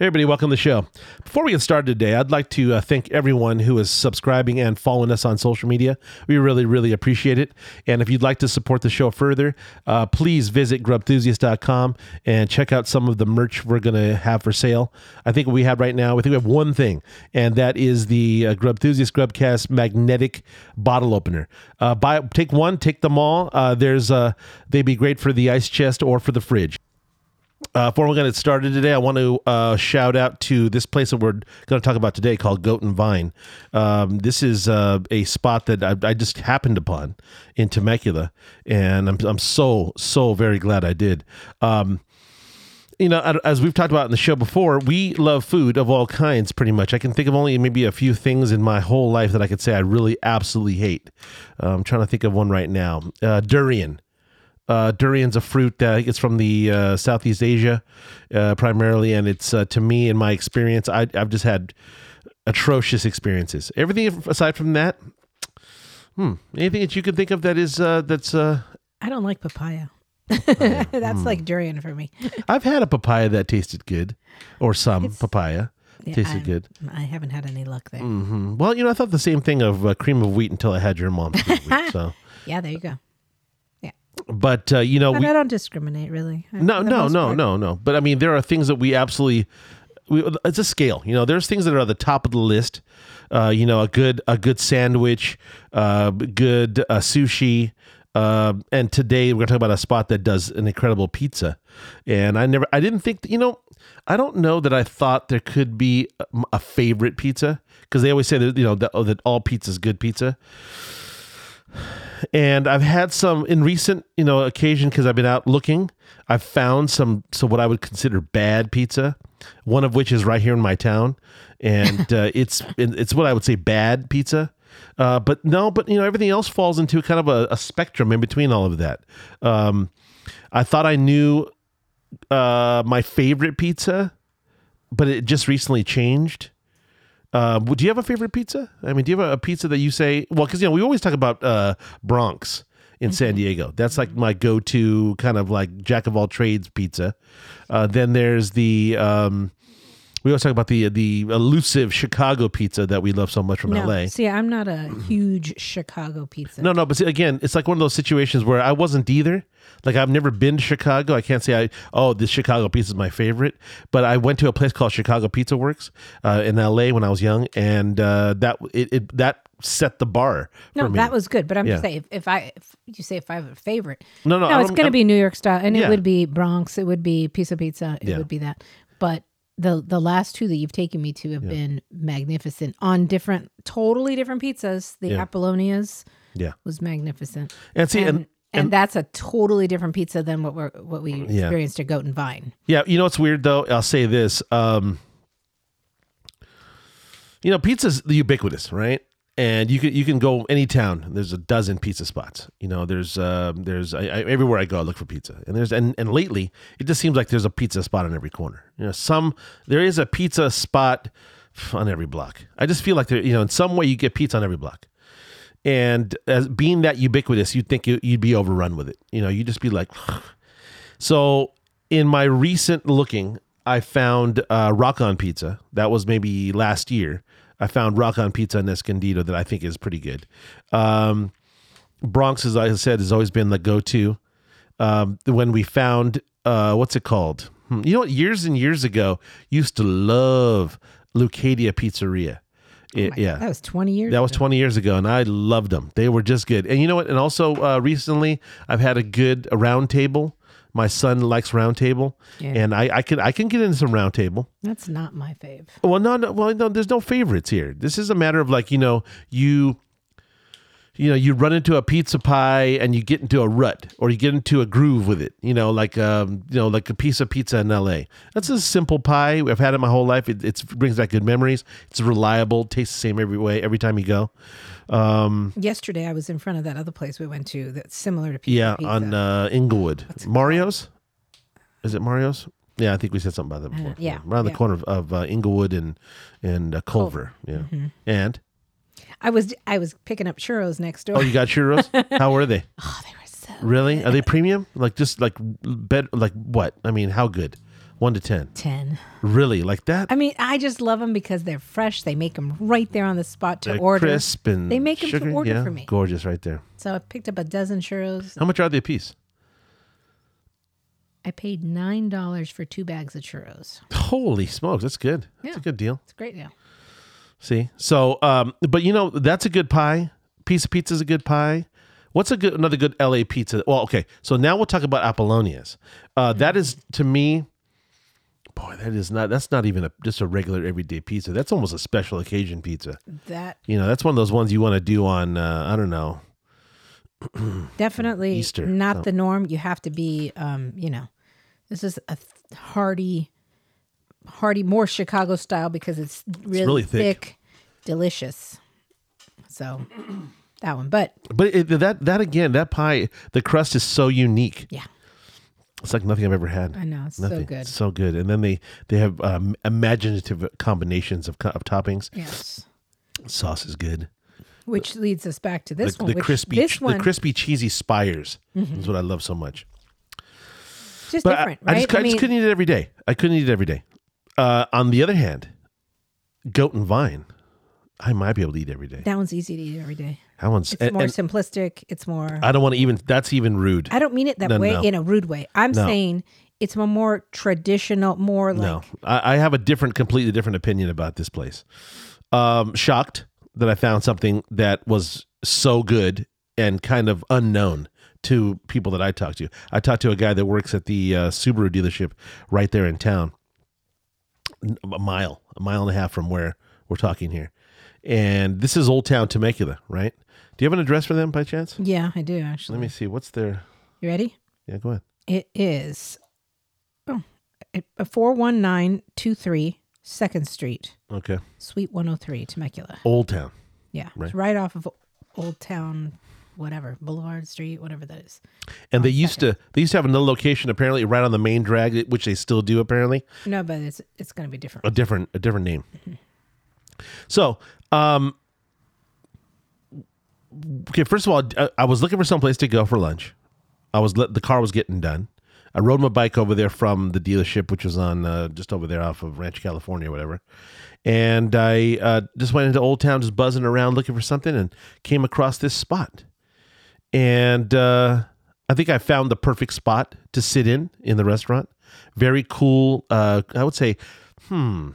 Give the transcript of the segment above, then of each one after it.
Everybody, welcome to the show. Before we get started today, I'd like to uh, thank everyone who is subscribing and following us on social media. We really, really appreciate it. And if you'd like to support the show further, uh, please visit grubthusiast.com and check out some of the merch we're going to have for sale. I think we have right now, I think we have one thing, and that is the uh, Grubthusiast Grubcast magnetic bottle opener. Uh, buy, take one, take them all. Uh, there's, uh, they'd be great for the ice chest or for the fridge. Uh, before we get started today, I want to uh, shout out to this place that we're going to talk about today called Goat and Vine. Um, this is uh, a spot that I, I, just happened upon in Temecula, and I'm, I'm so, so very glad I did. Um, you know, as we've talked about in the show before, we love food of all kinds pretty much. I can think of only maybe a few things in my whole life that I could say I really absolutely hate. Uh, I'm trying to think of one right now. Uh, durian. Uh, durian's a fruit that it's from the uh, Southeast Asia uh, primarily, and it's uh, to me, in my experience, I, have just had atrocious experiences. Everything aside from that, hmm, anything that you can think of that is uh, that's. Uh, I don't like papaya. That's mm. like durian for me. I've had a papaya that tasted good, or some it's, papaya yeah, tasted I'm, good. I haven't had any luck there. Mm-hmm. Well, you know, I thought the same thing of cream of wheat until I had your mom's wheat. So yeah, there you go but uh, you know, but we, I don't discriminate really. No, no, no, part. no, no. But I mean, there are things that we absolutely. We, it's a scale, you know. There's things that are at the top of the list. Uh, you know, a good a good sandwich, uh, good uh, sushi, uh, and today we're gonna talk about a spot that does an incredible pizza. And I never, I didn't think, you know, I don't know that I thought there could be a, a favorite pizza because they always say that you know that, oh, that all pizza is good pizza and I've had some in recent, you know, occasion because I've been out looking. I've found some, so what I would consider bad pizza. One of which is right here in my town, and uh, it's it's what I would say bad pizza. Uh, but no, but you know, everything else falls into kind of a, a spectrum in between all of that. Um, I thought I knew uh, my favorite pizza, but it just recently changed. Uh, do you have a favorite pizza? I mean, do you have a, a pizza that you say? Well, because you know we always talk about uh, Bronx in mm-hmm. San Diego. That's like my go-to kind of like jack of all trades pizza. Uh, then there's the um, we always talk about the the elusive Chicago pizza that we love so much from no, LA. See, I'm not a huge Chicago pizza. No, no, but see, again, it's like one of those situations where I wasn't either. Like I've never been to Chicago. I can't say I oh this Chicago pizza is my favorite. But I went to a place called Chicago Pizza Works uh, in LA when I was young, and uh, that it, it that set the bar. No, me. that was good. But I'm yeah. just saying, if, if I if you say if I have a favorite, no, no, no, it's going to be New York style, and yeah. it would be Bronx. It would be Pizza Pizza. It yeah. would be that. But the the last two that you've taken me to have yeah. been magnificent on different, totally different pizzas. The yeah. Apollonia's, yeah, was magnificent. And see, and, and, and, that's a totally different pizza than what we're what we yeah. experienced at Goat and Vine. Yeah, you know what's weird though? I'll say this. Um, you know, pizza's the ubiquitous, right? And you can you can go any town. There's a dozen pizza spots. You know, there's uh, there's I, I, everywhere I go, I look for pizza, and there's and and lately it just seems like there's a pizza spot on every corner. You know, some there is a pizza spot on every block. I just feel like there, you know, in some way you get pizza on every block, and as being that ubiquitous, you'd think you, you'd be overrun with it. You know, you just be like, so in my recent looking, I found uh, Rock on Pizza. That was maybe last year I found Rock on Pizza in Escondido that I think is pretty good. Um, Bronx, as I said, has always been the go-to. Um, when we found uh, what's it called? Hmm, you know what? Years and years ago, used to love Leucadia Pizzeria. It, oh yeah, that was twenty years. That ago. was twenty years ago, and I loved them. They were just good. And you know what? And also uh, recently, I've had a good round table my son likes round table, yeah. and I, I can I can get into some round table. That's not my fave. Well, no, no, well, no. There's no favorites here. This is a matter of like you know you you know you run into a pizza pie and you get into a rut or you get into a groove with it you know like um you know like a piece of pizza in la that's a simple pie i've had it my whole life it, it brings back good memories it's reliable tastes the same every way every time you go um yesterday i was in front of that other place we went to that's similar to pizza yeah pizza. on uh inglewood mario's is it mario's yeah, I think we said something about that before. Uh, yeah, around yeah. the corner of, of uh, Inglewood and and uh, Culver. Culver. Yeah, mm-hmm. and I was I was picking up churros next door. Oh, you got churros? how were they? Oh, they were so really. Good. Are they premium? Like just like bed? Like what? I mean, how good? One to ten. 10. Really, like that? I mean, I just love them because they're fresh. They make them right there on the spot to They're order. crisp and They make 'em to order yeah, for me. Gorgeous, right there. So I picked up a dozen churros. How much are they a piece? I paid $9 for two bags of churros. Holy smokes, that's good. That's Yeah. a good deal. It's a great deal. See, so um, but you know that's a good pie. Piece of pizza is a good pie. What's a good another good LA pizza? Well, okay, so now we'll talk about Apollonia's. Uh, that is to me, boy, that is not. That's not even a just a regular everyday pizza. That's almost a special occasion pizza. That You know, that's one of those ones you want to do on. Uh, I don't know. definitely Easter, not the norm. You have to be, um, you know, this is a th- hearty, hearty, more Chicago style because it's really, really thick. thick, delicious. So that one, but But it, that that again, that pie, the crust is so unique. yeah, It's like nothing I've ever had. I know it's Nothing. so good. It's so good. And then they they have um, imaginative combinations of, of toppings. Yes. Sauce is good. Which leads us back to this the, one. the crispy, this one, Mm-hmm. the crispy cheesy spires is what I love so much. just But different, I, I just, I, just couldn't eat it every day. I couldn't eat it every day. Uh, on the other hand, goat and vine, I might be able to eat every day. that one's easy to eat every day. That one's. It's and- more and simplistic. It's more. I don't want to even. That's even rude. I don't mean it that No, way no. in a rude way. I'm No. saying it's a more traditional, more like no, I, I have a different, completely different opinion about this place. Um, shocked that I found something that was so good and kind of unknown to people that I talked to. I talked to a guy that works at the uh, Subaru dealership right there in town, a mile, a mile and a half from where we're talking here. And this is Old Town Temecula, right? Do you have an address for them by chance? Yeah, I do actually. Let me see. What's their? you ready? Yeah, go ahead. It is oh, it- a four one nine two three Second Street, Okay, Suite one hundred three, Temecula. Old Town. Yeah, Right. it's right off of Old Town, whatever Boulevard Street, whatever that is. And they used to they used to have another location apparently right on the main drag, which they still do apparently. No, but it's it's going to be different. A different a different name. So, um okay, first of all, I, I was looking for someplace to go for lunch. I was let the car was getting done. I rode my bike over there from the dealership, which was on uh, just over there off of Ranch, California, or whatever. And I uh, just went into Old Town, just buzzing around looking for something, and came across this spot. And uh, I think I found the perfect spot to sit in in the restaurant. Very cool. Uh, I would say, hmm,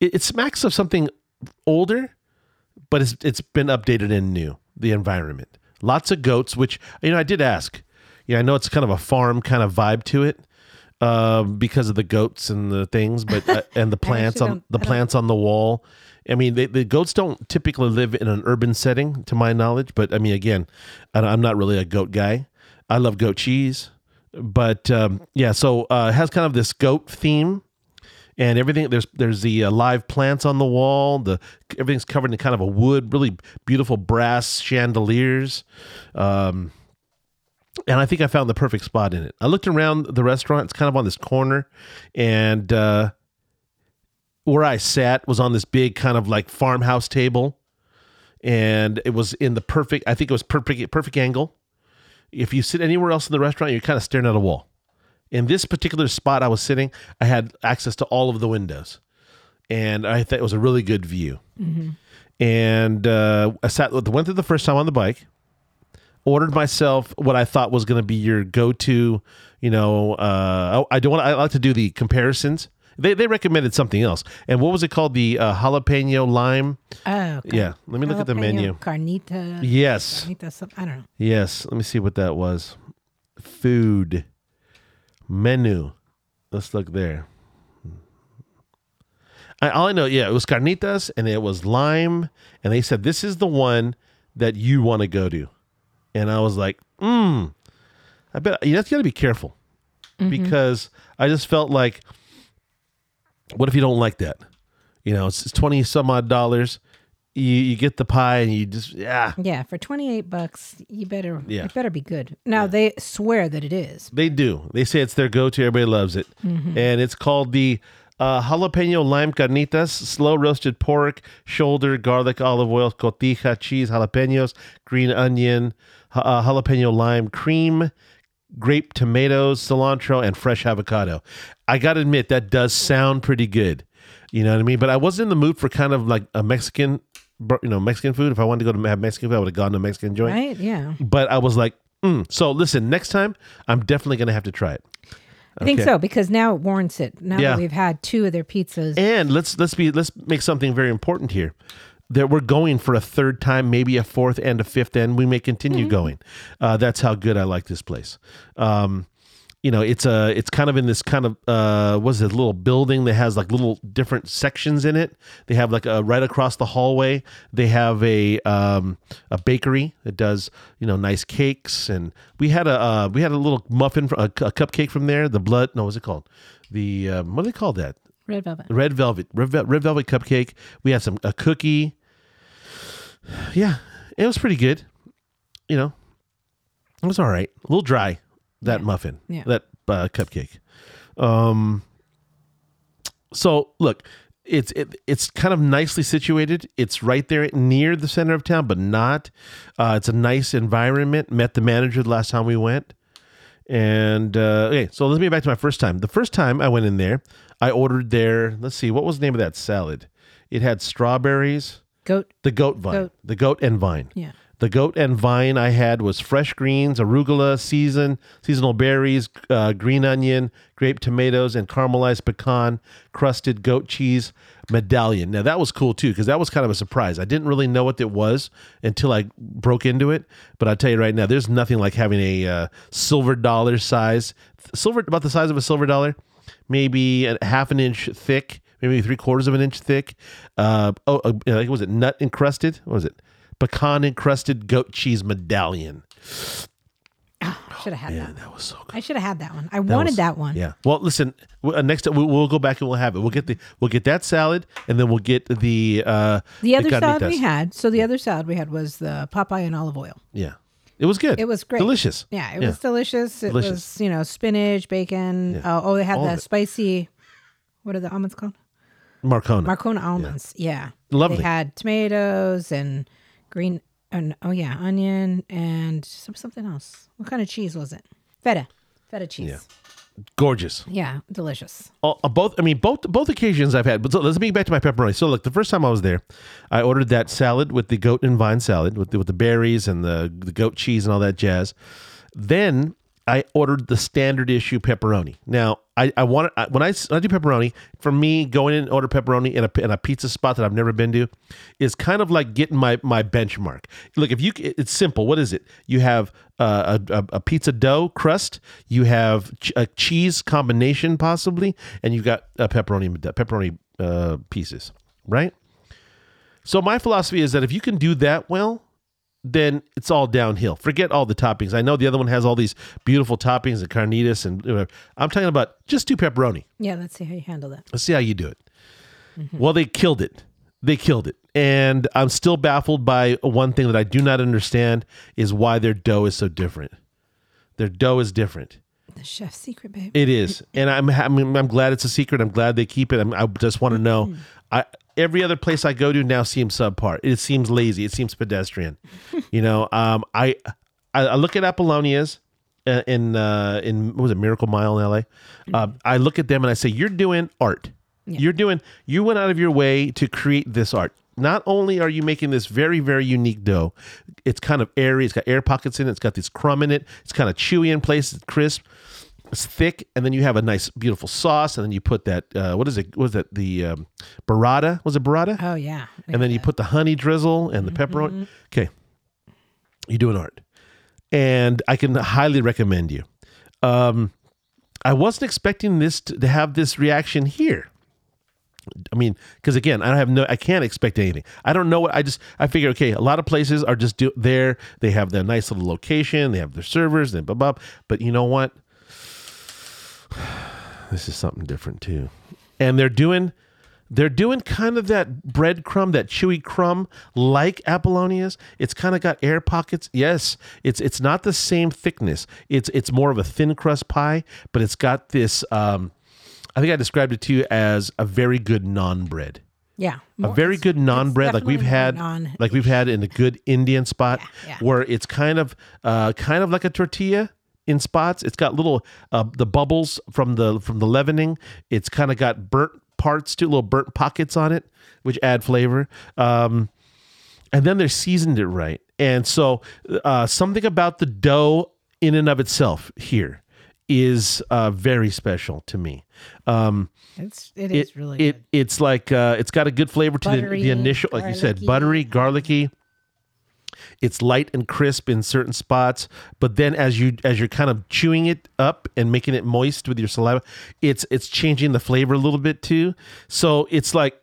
it, it smacks of something older, but it's it's been updated and new. The environment, lots of goats. Which you know, I did ask. Yeah, I know it's kind of a farm kind of vibe to it uh, because of the goats and the things, but uh, and the plants on the plants on the wall. I mean, they, the goats don't typically live in an urban setting, to my knowledge. But I mean, again, I, I'm not really a goat guy. I love goat cheese, but um, yeah. So uh, it has kind of this goat theme, and everything. There's there's the uh, live plants on the wall. The everything's covered in kind of a wood, really beautiful brass chandeliers. Um, and I think I found the perfect spot in it. I looked around the restaurant; it's kind of on this corner, and uh, where I sat was on this big kind of like farmhouse table, and it was in the perfect. I think it was perfect perfect angle. If you sit anywhere else in the restaurant, you're kind of staring at a wall. In this particular spot I was sitting, I had access to all of the windows, and I thought it was a really good view. And uh, I sat went through the first time on the bike ordered myself what I thought was going to be your go-to. You know, uh, I, I don't want. I like to do the comparisons. They they recommended something else, and what was it called? The uh, jalapeno lime. Oh, okay. Yeah, let me look at the menu. Carnita. Yes, Carnita. Some, I don't know. yes. Let me see what that was. Food menu. Let's look there. I, all I know, yeah, it was carnitas and it was lime, and they said this is the one that you want to go to, and I was like, hmm, I bet you have got to be careful because I just felt like, what if you don't like that? You know, it's, it's twenty some odd dollars. You you get the pie and you just yeah. Yeah, for twenty eight bucks, you better Yeah. it better be good. Now they swear that it is. They do. They say it's their go-to. Everybody loves it, and it's called the uh, jalapeno lime carnitas, slow roasted pork, shoulder, garlic, olive oil, cotija, cheese, jalapenos, green onion, uh, jalapeno lime cream, grape tomatoes, cilantro, and fresh avocado. I got to admit, that does sound pretty good. You know what I mean? But I wasn't in the mood for kind of like a Mexican, you know, Mexican food. If I wanted to go to have Mexican food, I would have gone to a Mexican joint. Right? Yeah. But I was like, mm. so listen, next time I'm definitely going to have to try it. I think so because now it warrants it. Now Yeah. that we've had two of their pizzas. And let's let's be let's make something very important here. That we're going for a third time, maybe a fourth and a fifth, and we may continue Mm-hmm. going. Uh, that's how good I like this place. Um, you know, it's a it's kind of in this kind of uh, what's it, little building that has like little different sections in it. They have like a right across the hallway. They have a um, a bakery that does you know nice cakes, and we had a uh, we had a little muffin, a, a cupcake from there. The blood, no, what's it called? The um, what do they call that? Red velvet. red velvet. Red, vel- red velvet cupcake. We had some a cookie. Yeah it was pretty good. You know it was all right. A little dry that muffin Yeah. that uh, cupcake. Um so look it's it, it's kind of nicely situated. It's right there near the center of town but not uh, it's a nice environment. Met the manager the last time we went and uh, okay, so let's get back to my first time. The first time I went in there, I ordered their. Let's see, what was the name of that salad? It had strawberries, Goat. the goat vine, Goat. the goat and vine. Yeah. The goat and vine I had was fresh greens, arugula, season, seasonal berries, uh, green onion, grape tomatoes, and caramelized pecan crusted goat cheese medallion. Now that was cool too because that was kind of a surprise. I didn't really know what it was until I broke into it. But I tell you right now, there's nothing like having a uh, silver dollar size, silver about the size of a silver dollar, maybe a half an inch thick, maybe three quarters of an inch thick. Uh, oh, uh, was it nut encrusted? What was it? Pecan encrusted goat cheese medallion. Should have had Yeah, that. that was so good. I should have had that one. I wanted was- that one. Yeah. Well, listen. Uh, next time we'll, go back and we'll have it. We'll get the we'll get that salad, and then we'll get the uh, The other salad we had. So the other salad we had was the Popeye and olive oil. Yeah, it was good. It was great. delicious. Yeah, it was delicious. It Delicious. was you know spinach, bacon. Uh, oh, they had All the spicy. What are the almonds called? Marcona. Marcona almonds. Yeah. Lovely. They had tomatoes and green. And, oh yeah, onion and some, something else. What kind of cheese was it? Feta. Feta cheese. Yeah. Gorgeous. Yeah, delicious. all, uh, both I mean both both occasions I've had. But so let's get back to my pepperoni. So look, the first time I was there, I ordered that salad with the goat and vine salad with the, with the berries and the the goat cheese and all that jazz. Then I ordered the standard issue pepperoni. Now I I want I, when I, when I do pepperoni for me going in and order pepperoni in a in a pizza spot that I've never been to is kind of like getting my my benchmark. Look, if you it's simple. What is it? You have uh, a, a a pizza dough crust. You have ch- a cheese combination possibly, and you've got a pepperoni pepperoni uh, pieces, right? So my philosophy is that if you can do that well, then it's all downhill. Forget all the toppings. I know the other one has all these beautiful toppings and carnitas and whatever. I'm talking about just do pepperoni. Yeah, let's see how you handle that. Let's see how you do it. Well, they killed it. They killed it. And I'm still baffled by one thing that I do not understand is why their dough is so different. Their dough is different. The chef's secret, babe. It is, and I'm I'm, I'm glad it's a secret. I'm glad they keep it. I'm, I just want to know. Mm-hmm. I every other place I go to now seems subpar. It seems lazy. It seems pedestrian. you know, um, I, I I look at Apollonia's uh, in uh, in what was it Miracle Mile in L.A. Uh, I look at them and I say, "You're doing art. You're doing. You went out of your way to create this art." Not only are you making this very, very unique dough, it's kind of airy. It's got air pockets in it. It's got this crumb in it. It's kind of chewy in places, crisp it's thick, and then you have a nice, beautiful sauce, and then you put that uh, what is it? What is that the um, burrata? Was it burrata? Oh yeah. and then you put the honey drizzle and the pepperoni. Okay, you do an art, and I can highly recommend you. Um, I wasn't expecting this to, to have this reaction here. I mean, because again, I don't have no, I can't expect anything. I don't know what I just, I figure, okay, a lot of places are just do, there. They have their nice little location. They have their servers and blah blah. But you know what? This is something different too, and they're doing, they're doing kind of that breadcrumb, that chewy crumb, like Apollonia's. It's kind of got air pockets. Yes, it's it's not the same thickness. It's it's more of a thin crust pie, but it's got this. Um, I think I described it to you as a very good naan bread. Yeah. A very good naan bread, like we've had, like we've had in a good Indian spot, Yeah, yeah. where it's kind of, uh, kind of like a tortilla in spots. It's got little uh, the bubbles from the from the leavening. It's kind of got burnt parts to little burnt pockets on it, which add flavor. Um, and then they're seasoned it right. And so uh, something about the dough in and of itself here is uh, very special to me. Um, it's it is really it, good. it's like uh, it's got a good flavor to the, the initial, like you said, buttery, garlicky. It's light and crisp in certain spots, but then as you as you're kind of chewing it up and making it moist with your saliva, it's it's changing the flavor a little bit too. So it's like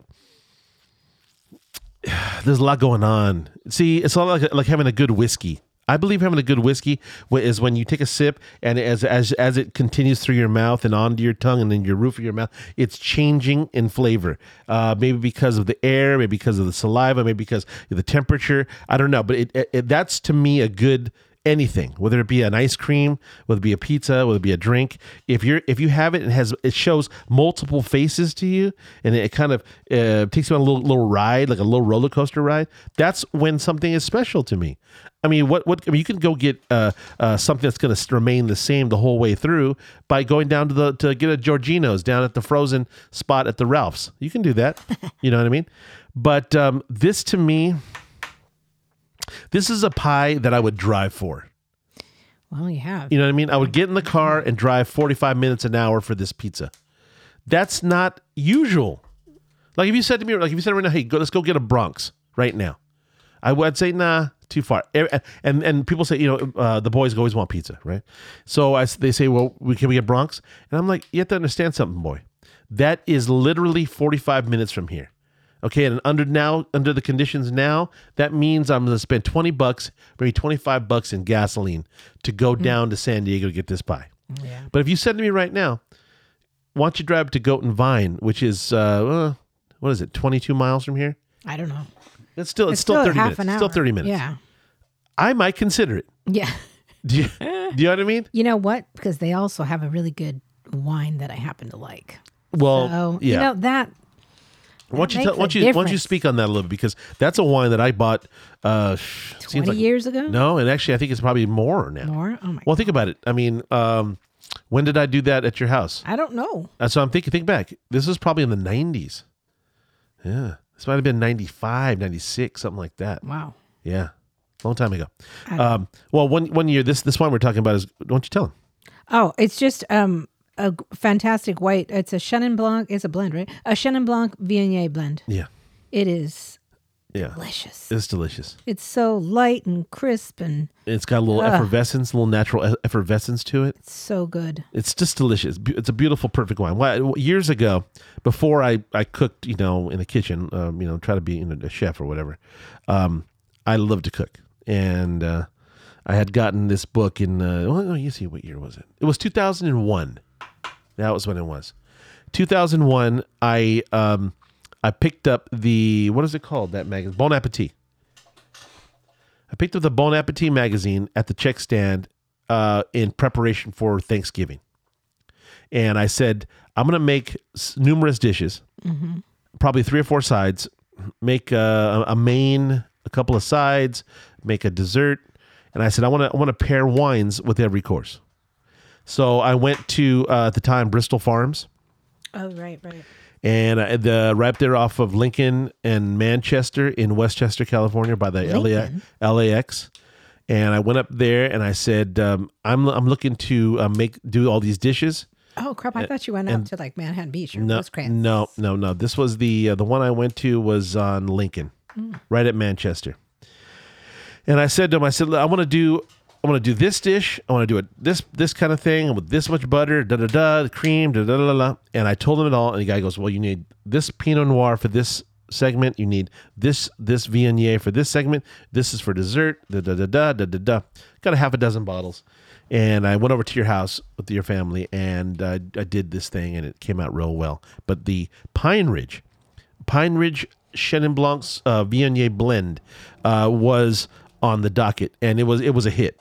there's a lot going on. See, it's a lot like like having a good whiskey. I believe having a good whiskey is when you take a sip and as as as it continues through your mouth and onto your tongue and then your roof of your mouth, it's changing in flavor. Uh, maybe because of the air, maybe because of the saliva, maybe because of the temperature. I don't know, but it, it, that's to me a good anything, whether it be an ice cream, whether it be a pizza, whether it be a drink. If you're if you have it and has it shows multiple faces to you, and it kind of uh, takes you on a little little ride, like a little roller coaster ride. That's when something is special to me. I mean, what what I mean, you can go get uh, uh, something that's going to remain the same the whole way through by going down to the to get a Georgino's down at the frozen spot at the Ralphs. You can do that. you know what I mean? But um, this to me this is a pie that I would drive for. Well, you have. You know what I mean? I would get in the car and drive 45 minutes an hour for this pizza. That's not usual. Like if you said to me, like if you said right now, hey, go, let's go get a Bronx right now. I would say, nah, too far. And and people say, you know, uh, the boys always want pizza, right? So I, they say, well, we can we get Bronx? And I'm like, you have to understand something, boy. That is literally 45 minutes from here. Okay, and under now under the conditions now, that means I'm to spend 20 bucks, maybe 25 bucks in gasoline to go mm-hmm. down to San Diego to get this pie. Yeah. But if you said to me right now, why don't you drive to Goat and Vine, which is uh, uh what is it, 22 miles from here? I don't know. It's still it's, it's still, still 30 minutes. Still 30 minutes. Yeah. I might consider it. Yeah. Do you, do you know what I mean? You know what? Because they also have a really good wine that I happen to like. Well, so, yeah. you know that why don't you tell, why don't you, why don't you speak on that a little bit because that's a wine that I bought uh, twenty like, years ago. No, and actually I think it's probably more now. More? Oh my! Well, God. think about it. I mean, um, when did I do that at your house? I don't know. Uh, so I'm thinking. Think back. This was probably in the '90s. Yeah, this might have been 95, 96, something like that. Wow. Yeah, long time ago. Um, well, one one year. This this one we're talking about is. Why don't you tell him? Oh, it's just um a fantastic white. It's a Chenin Blanc. It's a blend, right? A Chenin Blanc Viognier blend. Yeah. It is yeah. delicious. It's delicious. It's so light and crisp and it's got a little uh, effervescence, a little natural effervescence to it. It's so good. It's just delicious. It's a beautiful, perfect wine. Years ago, before I, I cooked, you know, in the kitchen, um, you know, try to be you know, a chef or whatever, um, I love to cook. And uh, I had gotten this book in, uh, well, you see, what year was it? It was 2001 that was when it was. 2001, I um, I picked up the what is it called that magazine? Bon Appetit. I picked up the Bon Appetit magazine at the check stand uh, in preparation for Thanksgiving, and I said I'm going to make numerous dishes, mm-hmm. probably three or four sides. Make a, a main, a couple of sides, make a dessert, and I said I want to I want to pair wines with every course. So I went to uh, at the time Bristol Farms. Oh right, right. And uh, the right there off of Lincoln and Manchester in Westchester, California, by the LA, LAX. And I went up there and I said, um, "I'm I'm looking to uh, make do all these dishes." Oh crap! I thought you went up to like Manhattan Beach or no, Rosecrans. No, no, no. This was the uh, the one I went to was on Lincoln, mm. right at Manchester. And I said to him, I said, I want to do I want to do this dish. I want to do it this this kind of thing with this much butter, da da da, cream, da da da da. And I told him it all, and the guy goes, "Well, you need this Pinot Noir for this segment. You need this this Viognier for this segment. This is for dessert. Da da da da da da da. Got a half a dozen bottles." And I went over to your house with your family, and uh, I did this thing, and it came out real well. But the Pine Ridge, Pine Ridge Chenin Blanc's uh, Viognier blend uh, was on the docket, and it was it was a hit.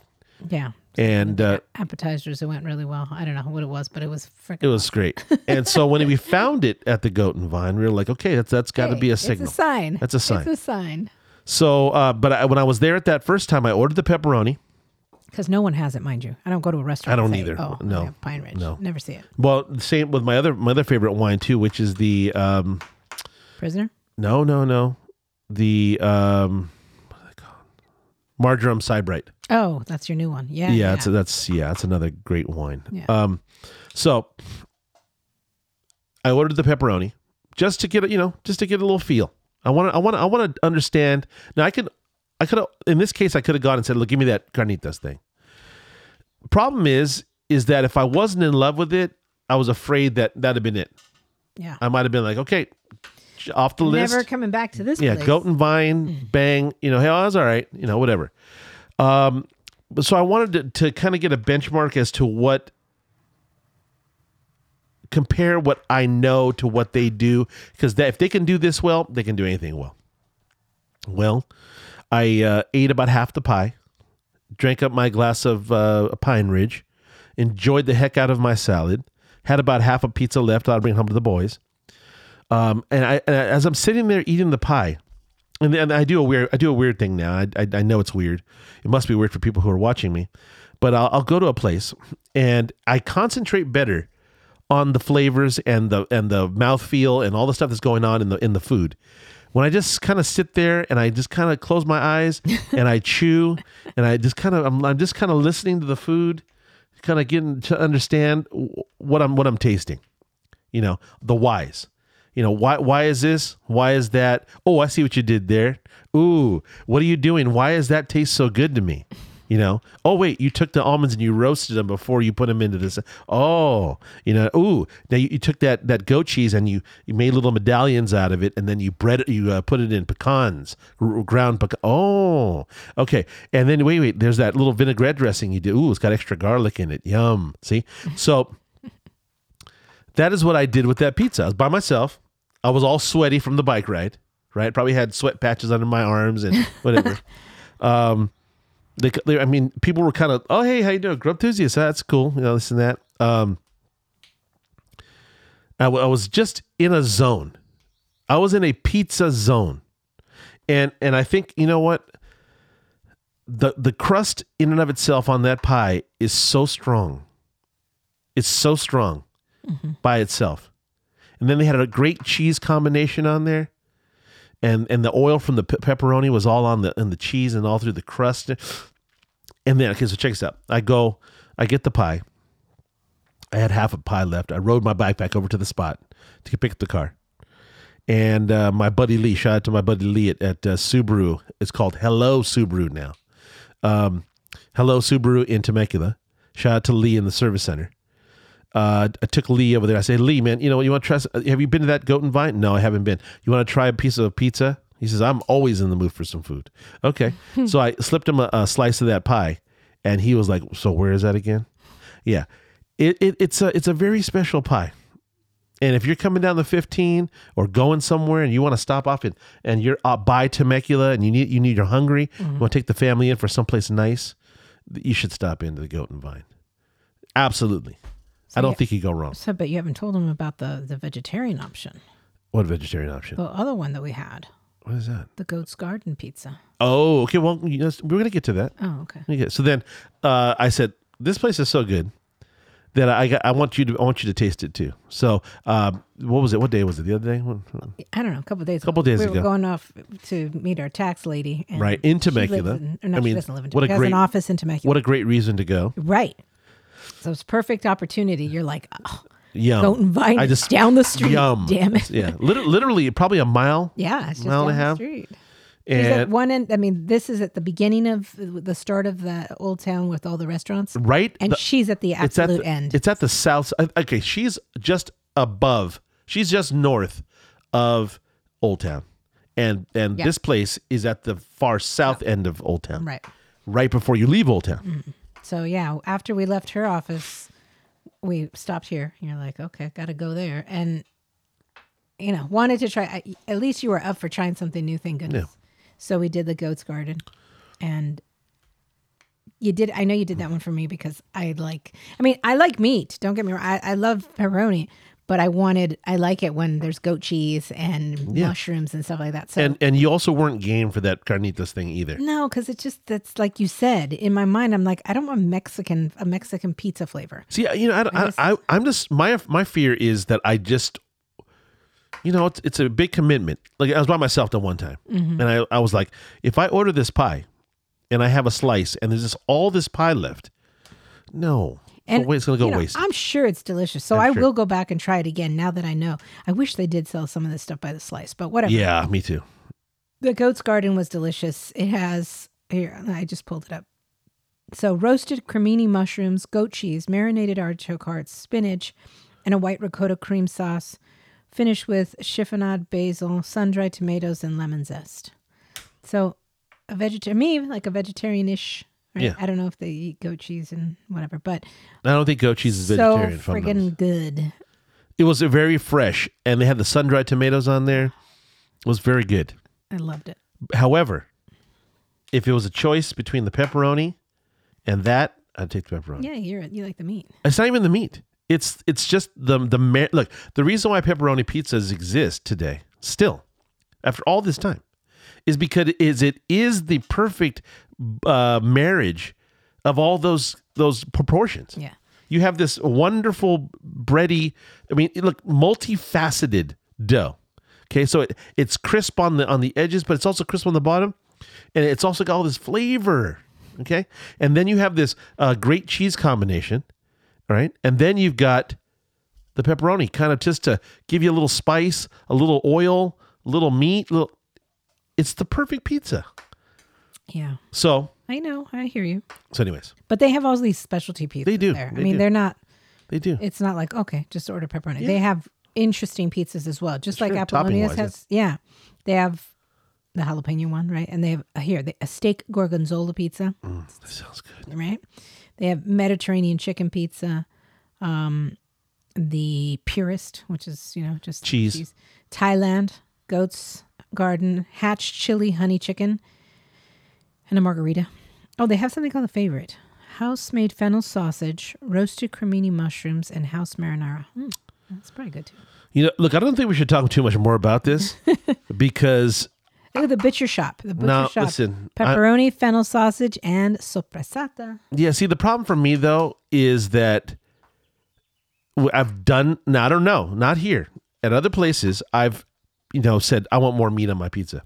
Yeah. And uh, appetizers, it went really well. I don't know what it was, but it was freaking. It was great. and so when we found it at the Goat and Vine, we were like, okay, that's that's got to hey, be a signal. It's a sign. That's a sign. It's a sign. So, uh, but I, when I was there at that first time, I ordered the pepperoni. Because no one has it, mind you. I don't go to a restaurant. I don't say, either. Oh, No. Pine Ridge. No. never see it. Well, same with my other my other favorite wine too, which is the um Prisoner. no no no the um what are they called? Marjoram Sibright. Oh, that's your new one. Yeah, Yeah, yeah. It's, that's yeah, that's another great wine. Yeah. Um, so I ordered the pepperoni just to get you know, just to get a little feel. I want to, I want to, I want to understand. Now I could, I could have, in this case, I could have gone and said, "Look, give me that carnitas thing." Problem is, is that if I wasn't in love with it, I was afraid that that'd have been it. yeah. I might have been like, okay, off the list. Never coming back to this Yeah, place. goat and vine, bang. You know, hey, oh, that's all right. You know, whatever. Um, so I wanted to, to kind of get a benchmark as to what compare what I know to what they do because if they can do this well, they can do anything well. Well, I uh, ate about half the pie, drank up my glass of uh, Pine Ridge, enjoyed the heck out of my salad, had about half a pizza left. I'll bring home to the boys. Um, and I, and as I'm sitting there eating the pie, and then I do a weird, I do a weird thing now. I, I, I know it's weird. It must be weird for people who are watching me, but I'll, I'll go to a place and I concentrate better on the flavors and the and the mouthfeel and all the stuff that's going on in the in the food. When I just kind of sit there and I just kind of close my eyes and I chew and I just kind of I'm, I'm just kind of listening to the food, kind of getting to understand what I'm what I'm tasting you know the whys you know why why is this? Why is that? Oh i see what you did there. Ooh what are you doing? Why does that taste so good to me? You know? Oh wait you took the almonds and you roasted them before you put them into this. Oh you know ooh now you, you took that that goat cheese and you you made little medallions out of it and then you bread it you uh, put it in pecans r- ground pecan oh okay. And then wait wait there's that little vinaigrette dressing you do. Ooh it's got extra garlic in it. Yum. See? So that is what I did with that pizza. I was by myself. I was all sweaty from the bike ride, right? Probably had sweat patches under my arms and whatever. um, they, they, I mean, people were kind of, oh, hey, how you doing? Grub enthusiast. That's cool. You know, this and that. Um, I, w- I was just in a zone. I was in a pizza zone. And, and I think, you know what? The, the crust in and of itself on that pie is so strong. It's so strong by itself. And then they had a great cheese combination on there. And and the oil from the pe- pepperoni was all on the and the cheese and all through the crust. And then okay, so check this out. I go, I get the pie. I had half a pie left. I rode my bike back over to the spot to pick up the car. And uh, my buddy Lee, shout out to my buddy Lee at, at uh, Subaru. It's called Hello Subaru now. Um, Hello Subaru in Temecula. Shout out to Lee in the service center uh, I took Lee over there. I said, Lee, man, you know, you want to try? Have you been to that Goat and Vine? No, I haven't been. You want to try a piece of pizza? He says, I'm always in the mood for some food. Okay, so I slipped him a, a slice of that pie, and he was like, "So where is that again?" Yeah, it, it it's a it's a very special pie. And if you're coming down the 15 or going somewhere and you want to stop off and, and you're uh, by Temecula and you need you need you're hungry, you want to take the family in for someplace nice, you should stop into the Goat and Vine. Absolutely. I don't yeah. think you go wrong. So, but you haven't told them about the the vegetarian option, What vegetarian option? the other one that we had, What is that? the Goat's Garden pizza. Oh, okay. Well, you we're gonna get to that. Oh, okay. Okay. So then, uh, I said, "This place is so good that I got, I want you to I want you to taste it too." So, um, what was it? What day was it? The other day? I don't know. A couple days. A Couple days we ago. were going off to meet our tax lady. And Right, in Temecula. in- no, I she mean, doesn't live in what a Temecula. Has great- an office in Temecula. What a great reason to go. right. So it's a perfect opportunity. You're like, oh, Yum. Goat Vine I just down the street. Yum. Damn it. Yeah. Literally, literally, probably a mile. Yeah, it's just Mile down and a the half. street. She's at And one end. I mean, this is at the beginning of the start of the old town with all the restaurants, right. and the- she's at the it's at absolute the, end. It's at the south. Uh, okay, she's just above. She's just north of Old Town, and and Yeah. this place is at the far south end of Old Town. right. right before you leave Old Town. Mm-hmm. So yeah, after we left her office, we stopped here. You're like, okay, got to go there, and you know, wanted to try. At least you were up for trying something new. Thank goodness. So we did the Goat's Garden, and you did. I know you did that one for me because I like. I mean, I like meat. Don't get me wrong. I, I love pepperoni, but I wanted I like it when there's goat cheese and Yeah. mushrooms and stuff like that. So And and you also weren't game for that carnitas thing either. no, because it's just that's like you said in my mind. I'm like I don't want Mexican a Mexican pizza flavor. See, you know, I, I, just- I, I'm just my my fear is that I just, you know, it's, it's a big commitment. Like I was by myself the one time, Mm-hmm. and I I was like, if I order this pie, and I have a slice, and there's just all this pie left, no, And wait, it's gonna go know, waste. I'm sure it's delicious, so I'm I sure. will go back and try it again now that I know. I wish they did sell some of this stuff by the slice, but whatever. yeah, me too. The Goat's Garden was delicious. It has here I just pulled it up. So roasted cremini mushrooms, goat cheese, marinated artichoke hearts, spinach, and a white ricotta cream sauce, finished with chiffonade basil, sun-dried tomatoes, and lemon zest. So a vegetarian, me like a vegetarian-ish. Right? Yeah. I don't know if they eat goat cheese and whatever, but I don't think goat cheese is so vegetarian. not friggin' good. It was very fresh, and they had the sun dried tomatoes on there. It was very good. I loved it. However, if it was a choice between the pepperoni and that, I'd take the pepperoni. Yeah, you're you like the meat. It's not even the meat. It's it's just the the look. The reason why pepperoni pizzas exist today, still, after all this time, is because is it is the perfect uh, marriage of all those those proportions. Yeah. You have this wonderful bready. I mean, look, multifaceted dough. Okay, so it, it's crisp on the on the edges, but it's also crisp on the bottom, and it's also got all this flavor. Okay, and then you have this uh, great cheese combination, right? And then you've got the pepperoni, kind of just to give you a little spice, a little oil, a little meat. Little, it's the perfect pizza. Yeah. So, I know. I hear you. so anyways, But they have all these specialty pizzas. They do. There. I They mean, do. they're not. they do. It's not like okay, just order pepperoni. They have interesting pizzas as well, just like Sure, Apollonia's topping-wise, yeah. has. Yeah. they have the jalapeno one, right? And they have uh, here they, a steak gorgonzola pizza, Mm, that sounds good. right? They have Mediterranean chicken pizza, um, the purist, which is you know just Cheese. Thailand goats garden hatch chili honey chicken, and a margarita. Oh, they have something called the favorite. House made fennel sausage, roasted cremini mushrooms, and house marinara. Mm, that's pretty good too. You know, look, I don't think we should talk too much more about this because Look at the butcher shop. The butcher No, shop. listen, I- Pepperoni, fennel sausage, and soppressata. Yeah, see, the problem for me though is that I've done. Now I don't know, not here. At other places, I've you know said I want more meat on my pizza,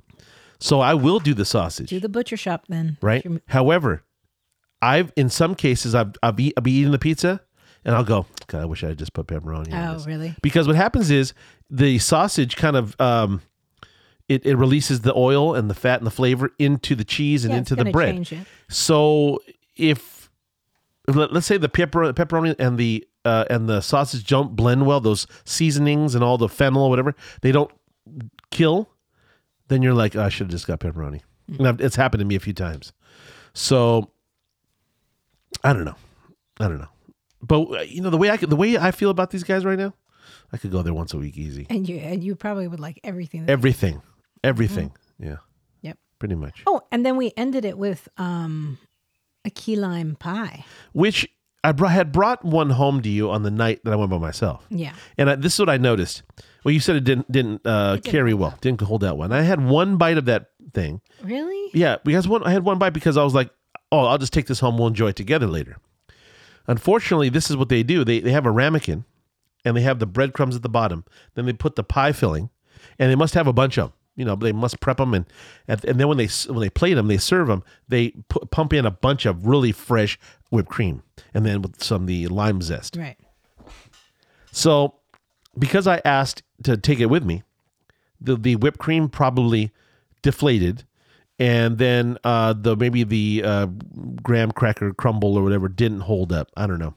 so I will do the sausage, Do the butcher shop then. right? Your- However, I've in some cases I've I've, eat, I'll be eating the pizza and I'll go. God, I wish I had just put pepperoni. on Oh, this." really? Because what happens is the sausage kind of um, it, it releases the oil and the fat and the flavor into the cheese and Yeah, into the bread. So if, if let, us say the pepper, pepperoni and the uh, and the sausage don't blend well, those seasonings and all the fennel or whatever, they don't kill. Then you're like, oh, I should have just got pepperoni. Mm. And I've- it's happened to me a few times. So I don't know, I don't know, but uh, you know the way I could, the way I feel about these guys right now, I could go there once a week easy. And you and you probably would like everything. Everything, everything, yeah, Yep. pretty much. Oh, and then we ended it with um a key lime pie. Which I brought, had brought one home to you on the night that I went by myself. Yeah. And I, this is what I noticed. Well, you said it didn't didn't uh, didn't carry well, didn't hold that well. And I had one bite of that thing. Really? Yeah, because one I had one bite because I was like, oh, I'll just take this home. We'll enjoy it together later. Unfortunately, this is what they do. They they have a ramekin, and they have the breadcrumbs at the bottom. Then they put the pie filling, and they must have a bunch of them. You know, they must prep them, and and, and then when they when they plate them, they serve them. They put, pump in a bunch of really fresh whipped cream, and then with some of the lime zest. Right. So, because I asked to take it with me, the the whipped cream probably deflated, and then uh, the maybe the uh, graham cracker crumble or whatever didn't hold up. I don't know.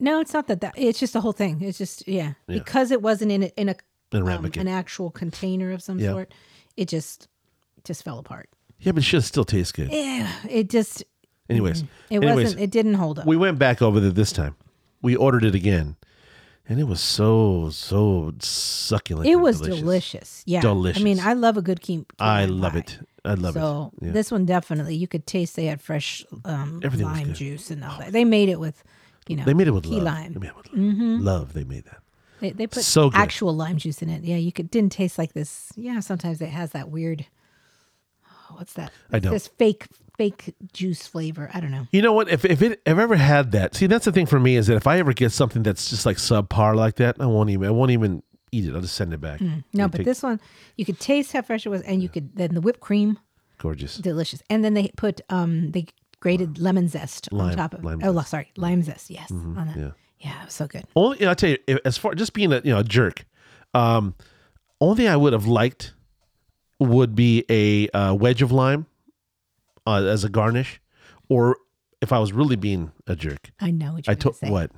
No, it's not that. That it's just the whole thing. It's just yeah, because it wasn't in a, in a In a um, an actual container of some Yeah. sort. It just just fell apart. Yeah, but it should still taste good. Yeah, it just Anyways, it anyways, wasn't. It didn't hold up. we went back over there this time. We ordered it again, and it was so so succulent. it was delicious. Yeah, delicious. I mean, I love a good key. key I love pie. it. I love so it. Yeah. this one definitely you could taste they had fresh um, Everything lime juice and all that. They made it with, you know, They made it with key love. lime. They made it with love. love. They made that. They, they put so actual lime juice in it. Yeah, you could didn't taste like this. Yeah, sometimes it has that weird. Oh, what's that? I know this fake fake juice flavor. I don't know. You know what? If if it if I ever had that, see that's the thing for me is that if I ever get something that's just like subpar like that, I won't even I won't even eat it. I'll just send it back. Mm. No, but take... this one you could taste how fresh it was, and you could then the whipped cream. Gorgeous. Delicious. And then they put um they grated lemon zest lime, on top of it. Oh, zest. sorry, lime zest. Yes, mm-hmm, on that. Yeah. Yeah, so good. Only you know, I tell you, as far just being a you know a jerk, um, only I would have liked would be a uh, wedge of lime uh, as a garnish, or if I was really being a jerk. I know what you're I took what.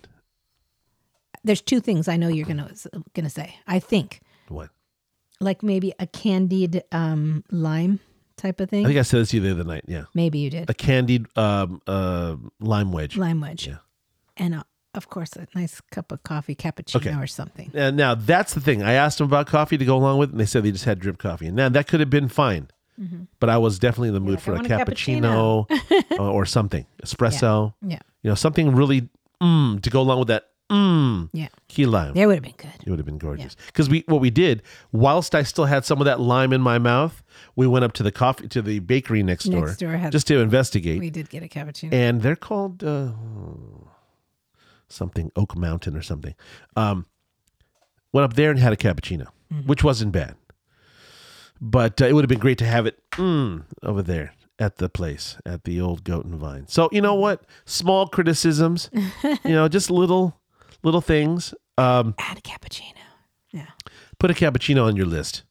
There's two things I know you're gonna gonna say. I think what, like maybe a candied um, lime type of thing. I think I said this to you the other night. Yeah, maybe you did. A candied um, uh, lime wedge. Lime wedge. Yeah, and a of course, a nice cup of coffee, cappuccino okay. or something. And now that's the thing. I asked them about coffee to go along with, it, and they said they just had drip coffee. And now that could have been fine, mm-hmm. but I was definitely in the mood for a cappuccino, cappuccino. or, something, espresso. Yeah. yeah. you know, something really mm, to go along with that. Mm, yeah, key lime. It would have been good. It would have been gorgeous. Because yeah. we, what we did, whilst I still had some of that lime in my mouth, we went up to the coffee to the bakery next, next door, door just to investigate. We did get a cappuccino, and they're called. Uh, something Oak Mountain or something. Um, went up there and had a cappuccino, mm-hmm. which wasn't bad. But uh, it would have been great to have it mm, over there at the place at the old Goat and Vine. So you know what? Small criticisms, you know, just little little things. Um, Add a cappuccino. Yeah. Put a cappuccino on your list,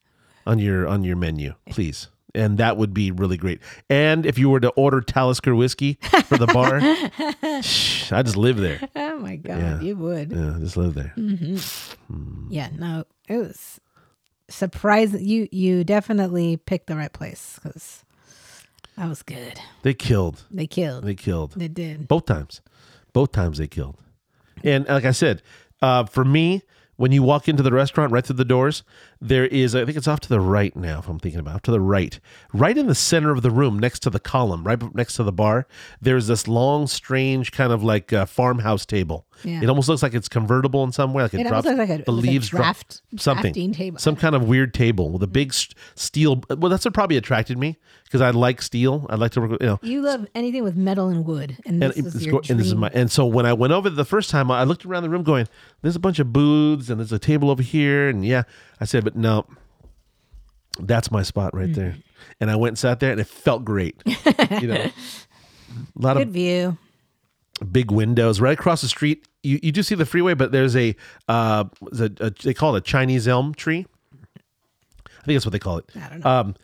on your on your menu, please and that would be really great. And if you were to order Talisker whiskey for the bar, shh, I just live there. Oh my god, yeah. you would. Yeah, just live there. Mm-hmm. Mm. Yeah, no, it was surprising. You you definitely picked the right place because that was good. They killed. They killed. They killed. They did both times. Both times they killed. And like I said, uh, for me, when you walk into the restaurant right through the doors, there is, I think it's off to the right now, if I'm thinking about, off to the right, right in the center of the room, next to the column, right next to the bar, there's this long, strange kind of like uh, farmhouse table. Yeah. It almost looks like it's convertible in some way, like it, it drops like a, the leaves draft, drop something, table. some kind of weird table with a big steel. Well, that's what probably attracted me because I like steel. I like to work. With, you know, you love anything with metal and wood, and this and, is your and this is my. And so when I went over the first time, I looked around the room, going, "There's a bunch of booths, and there's a table over here, and yeah." I said, "But no." That's my spot right mm. there. And I went and sat there and it felt great. you know, a lot Good of view big windows right across the street. You, you do see the freeway, but there's a, uh, a, a, they call it a Chinese elm tree. I think that's what they call it. I don't know. Um,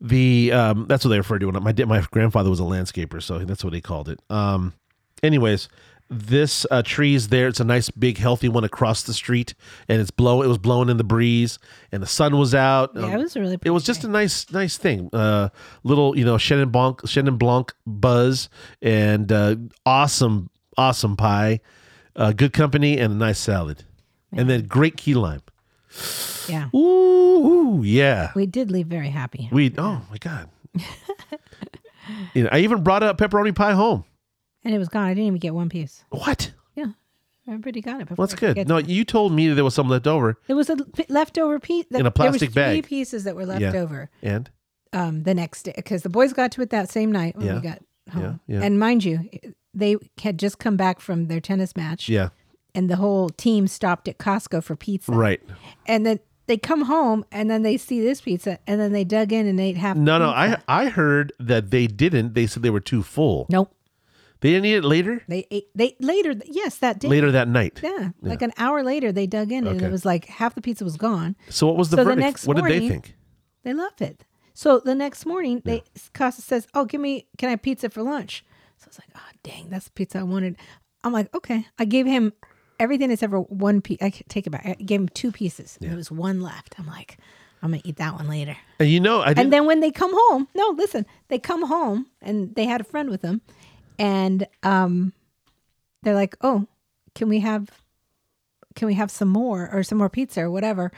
the um, that's what they refer to it. My my grandfather was a landscaper, so that's what he called it. Um, anyways, this uh, tree's there. It's a nice, big, healthy one across the street, and it's blow. It was blowing in the breeze, and the sun was out. Yeah, um, it was really. It was just a nice, nice thing. Uh, little, you know, Chenin Blanc, Chenin Blanc buzz, and uh, awesome, awesome pie, uh, good company, and a nice salad, and then great key lime. Yeah. Ooh, ooh, yeah. We did leave very happy. We. Oh my god. you know, I even brought a pepperoni pie home and it was gone. I didn't even get one piece. What? Yeah, everybody got it. Well, that's good. No, you told me there was some left over. There was a p- leftover piece in a plastic there was three bag. pieces that were left yeah. over. And um, the next day, because the boys got to it that same night when yeah. we got home. Yeah. yeah. And mind you, they had just come back from their tennis match. Yeah. And the whole team stopped at Costco for pizza. Right. And then they come home and then they see this pizza and then they dug in and ate half. No, no, I I heard that they didn't. They said they were too full. Nope. They didn't eat it later. They ate they later. Yes, that day. Later that night. Yeah, yeah. like an hour later, they dug in and it was like half the pizza was gone. So what was the so verdict? The next what morning, did they think? They loved it. So the next morning, they Costa says, "Oh, give me, can I have pizza for lunch?" So I was like, "Oh, dang, that's the pizza I wanted." I'm like, "Okay." I gave him everything that's ever one piece. I take it back. I gave him two pieces. Yeah. There was one left. I'm like, I'm gonna eat that one later. And you know, I didn't... and then when they come home, no, listen, they come home and they had a friend with them, and um, they're like, "Oh, can we have, can we have some more or some more pizza or whatever?"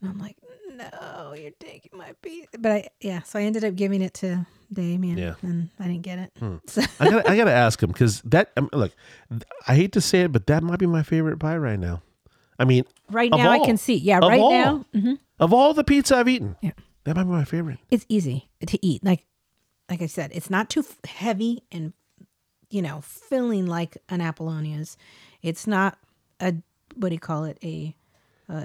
And I'm like, "No, you're taking my pizza." But I, yeah, so I ended up giving it to Damien, yeah. and I didn't get it. Hmm. So. I gotta, I gotta ask him because that. Mean, look, I hate to say it, but that might be my favorite pie right now. I mean, right now all, I can see. Yeah, right all, now. Mm-hmm. Of all the pizza I've eaten, yeah. that might be my favorite. It's easy to eat. Like, like I said, it's not too heavy and you know filling like an Apollonia's. It's not a what do you call it a,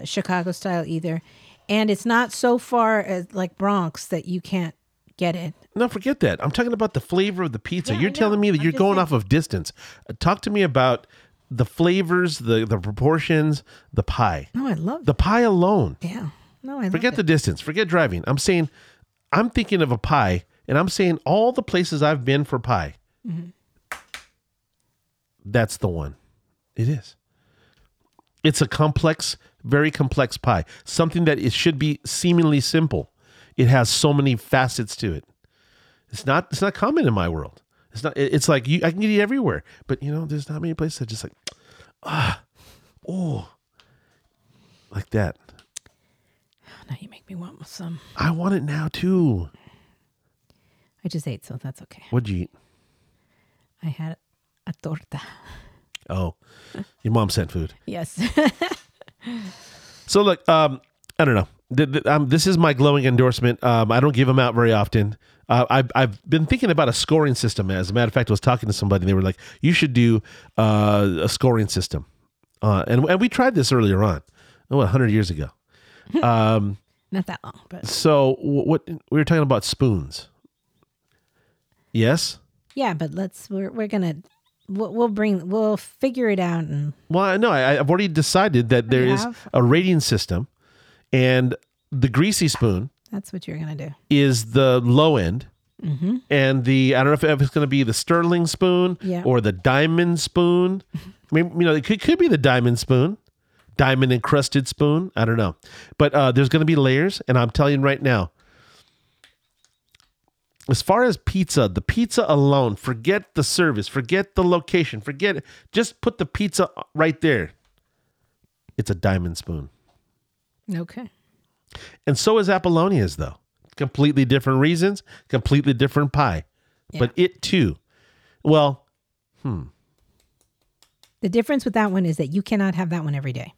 Chicago style either, and it's not so far as like Bronx that you can't get it. No, forget that. I'm talking about the flavor of the pizza. Yeah, you're telling me that I'm you're going saying. off of distance. Talk to me about the flavors, the the proportions, the pie. No, I love the pie alone. Yeah. No, I forget the distance. Forget driving. I'm saying, I'm thinking of a pie, and I'm saying all the places I've been for pie. Mm-hmm. That's the one. It is. It's a complex, very complex pie. Something that it should be seemingly simple. It has so many facets to it. It's not. It's not common in my world. It's not. It's like you. I can get it everywhere, but you know, there's not many places that just like, ah, oh, like that. Now you make me want some. I want it now too. I just ate, so that's okay. What'd you eat? I had a torta. Oh, your mom sent food. Yes. so look, um, I don't know. Um, this is my glowing endorsement. Um, I don't give them out very often. Uh, I've, I've been thinking about a scoring system. As a matter of fact, I was talking to somebody. And they were like, "You should do uh, a scoring system," uh, and and we tried this earlier on, oh, hundred years ago. Um, Not that long, but so what we were talking about spoons. Yes. Yeah, but let's we're we're gonna we'll, we'll bring we'll figure it out and. Well, no, I, I've already decided that there is a rating system, and the greasy spoon. That's what you're gonna do. Is the low end. Mm-hmm. And the I don't know if, if it's going to be the sterling spoon yeah. or the diamond spoon. I mean, you know, it could, could be the diamond spoon diamond encrusted spoon. I don't know. But uh, there's going to be layers. And I'm telling you right now, as far as pizza, the pizza alone, forget the service, forget the location, forget it. Just put the pizza right there. It's a diamond spoon. Okay. And so is Apollonia's, though. Completely different reasons, completely different pie. Yeah. But it too. Well, hmm. The difference with that one is that you cannot have that one every day.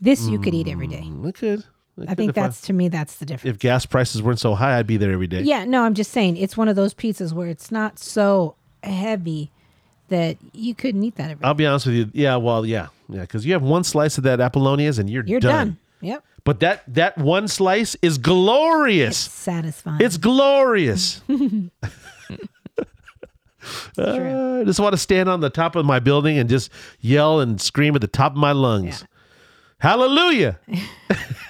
This you could eat every day. Mm, I could. I, think that's I, to me that's the difference. If gas prices weren't so high, I'd be there every day. Yeah, no, I'm just saying it's one of those pizzas where it's not so heavy that you couldn't eat that every I'll be honest with you. Yeah, well, yeah, yeah, because you have one slice of that Apollonia's and you're, you're done. done. Yep. But that that one slice is glorious. It's satisfying. It's glorious. Uh, I just want to stand on the top of my building and just yell and scream at the top of my lungs. Yeah. Hallelujah.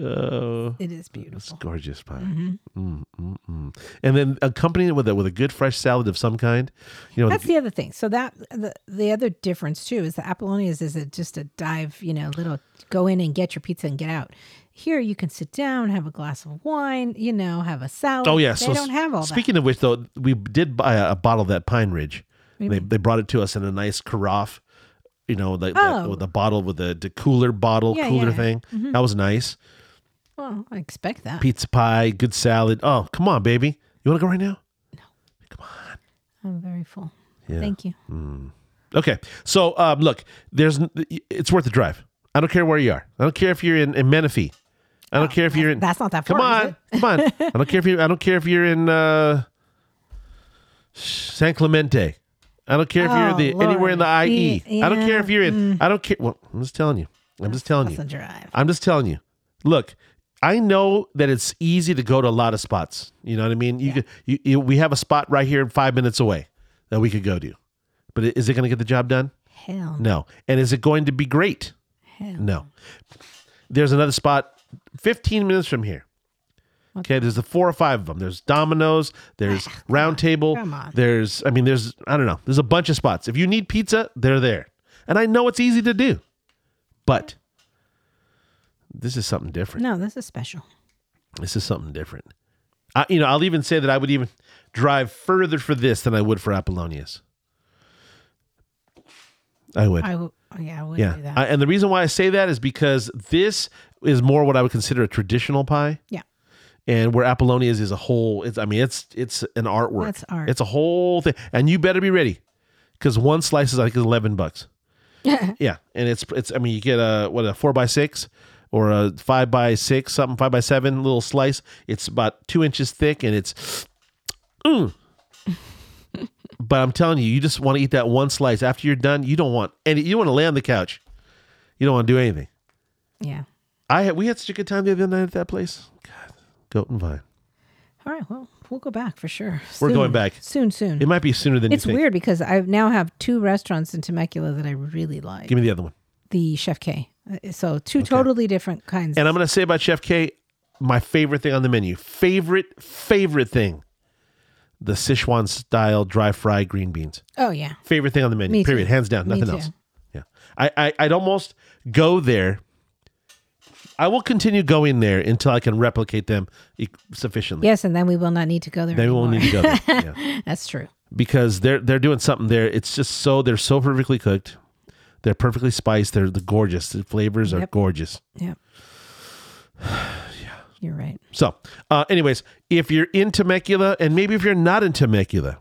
Uh, it is beautiful. It's gorgeous pie. Mm-hmm. Mm, mm, mm. And then accompanying it with a with a good fresh salad of some kind. You know, that's the, the other thing. So that the the other difference too is the Apollonia's is a, just a dive. You know, little go in and get your pizza and get out. Here you can sit down, have a glass of wine. You know, have a salad. Oh yeah, they so don't have all. Speaking that. of which, though, we did buy a, a bottle of that Pine Ridge. They, they brought it to us in a nice carafe you know, the, oh. the, the, bottle with the, the cooler bottle, yeah, cooler yeah. thing. Mm-hmm. That was nice. Well, I expect that. Pizza pie, good salad. Oh, come on, baby. You want to go right now? No. Come on. I'm very full. Yeah. Thank you. Mm. Okay. So, um, look, there's it's worth the drive. I don't care where you are. I don't care if you're in, in Menifee. I don't oh, care if you're in. That's not that far. Come on, come on. I don't care if you. I don't care if you're in uh, San Clemente. I don't care if you're the, oh, anywhere in the IE. Yeah. I don't care if you're in. Mm. I don't care. Well, I'm just telling you. I'm just telling you. Drive. I'm just telling you. Look, I know that it's easy to go to a lot of spots. You know what I mean? You yeah. could. You, you, we have a spot right here, five minutes away, that we could go to. But is it going to get the job done? Hell no. And is it going to be great? Hell no. There's another spot 15 minutes from here. Okay, there's the four or five of them. There's Domino's, there's ah, Round Table, there's I mean there's I don't know. There's a bunch of spots. If you need pizza, they're there. And I know it's easy to do. But this is something different. No, this is special. This is something different. I, you know, I'll even say that I would even drive further for this than I would for Apollonia's. I would. I w- yeah, I would yeah. I, and the reason why I say that is because this is more what I would consider a traditional pie. Yeah and where Apollonia's is a whole. It's I mean it's it's an artwork. That's art. It's a whole thing, and you better be ready because one slice is I think eleven bucks. yeah, Yeah. and it's it's. I mean, you get a what a four by six or a five by six, something five by seven little slice. It's about two inches thick, and it's. Mm. but I'm telling you, you just want to eat that one slice. After you're done, you don't want any. You want to lay on the couch. You don't want to do anything. Yeah. I had, we had such a good time the other night at that place. God, goat and vine. All right. Well, we'll go back for sure. We're going back. soon. Soon. It might be sooner than it's you think. weird because I now have two restaurants in Temecula that I really like. Give me the other one. the Chef K. Uh, So two totally different kinds. And I'm going to say about Chef K, my favorite thing on the menu, favorite favorite thing, the Sichuan style dry fried green beans. oh yeah. Favorite thing on the menu. Me too. period. Hands down. Nothing too. else. Yeah. I, I I'd almost go there. I will continue going there until I can replicate them sufficiently. Yes, and then we will not need to go there. Then we won't need to go there. Yeah. That's true. because they're they're doing something there. It's just so they're so perfectly cooked. They're perfectly spiced. They're the gorgeous. The flavors are Yep. gorgeous. Yep. Yeah. You're right. So, uh, anyways, if you're in Temecula, and maybe if you're not in Temecula,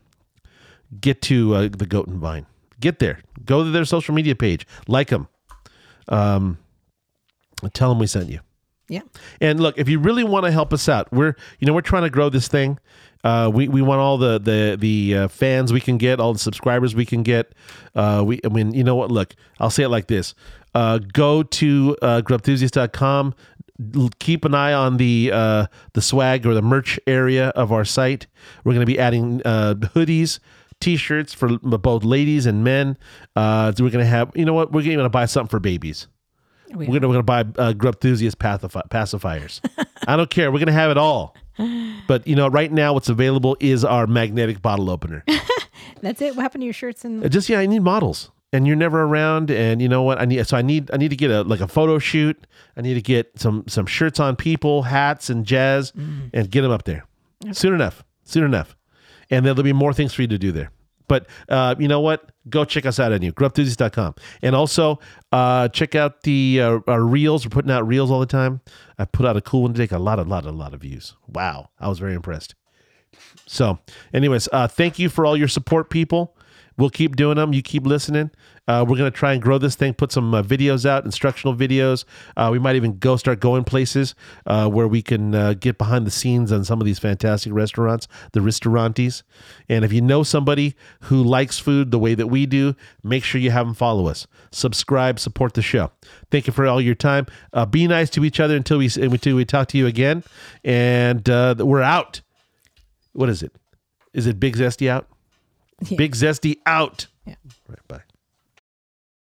get to uh, the Goat and Vine. Get there. Go to their social media page. Like them. Um, tell them we sent you. Yeah. And look, if you really want to help us out, we're you know we're trying to grow this thing. Uh, we we want all the the the uh, fans we can get, all the subscribers we can get. Uh, we I mean you know what? Look, I'll say it like this: uh, go to uh, grubthusiast.com. Keep an eye on the uh, the swag or the merch area of our site. We're going to be adding uh, hoodies, t-shirts for both ladies and men. Uh, we're going to have you know what? We're going to buy something for babies. We We're we're gonna buy uh, Grub Enthusiast pacifi- pacifiers. I don't care. We're gonna have it all. But you know, right now, what's available is our magnetic bottle opener. That's it. What happened to your shirts and Uh, Just yeah, I need models, and you're never around. And you know what? I need so I need I need to get a like a photo shoot. I need to get some some shirts on people, hats and jazz, and get them up there soon enough. Soon enough, and there'll be more things for you to do there. But uh, you know what? Go check us out at new grubthusiast.com. And also uh, check out the uh, our reels. We're putting out reels all the time. I put out a cool one today. Got a lot, a lot, a lot of views. Wow. I was very impressed. So, anyways, uh, thank you for all your support, people. We'll keep doing them. You keep listening. Uh, we're to try and grow this thing, put some uh, videos out, instructional videos. Uh, we might even go start going places uh, where we can uh, get behind the scenes on some of these fantastic restaurants, the restaurantes. And if you know somebody who likes food the way that we do, make sure you have them follow us, subscribe, support the show. Thank you for all your time. Uh, be nice to each other until we until we talk to you again. And we're out. What is it? Is it Big Zesty out? Yeah. Big Zesty out. Yeah. Right, bye.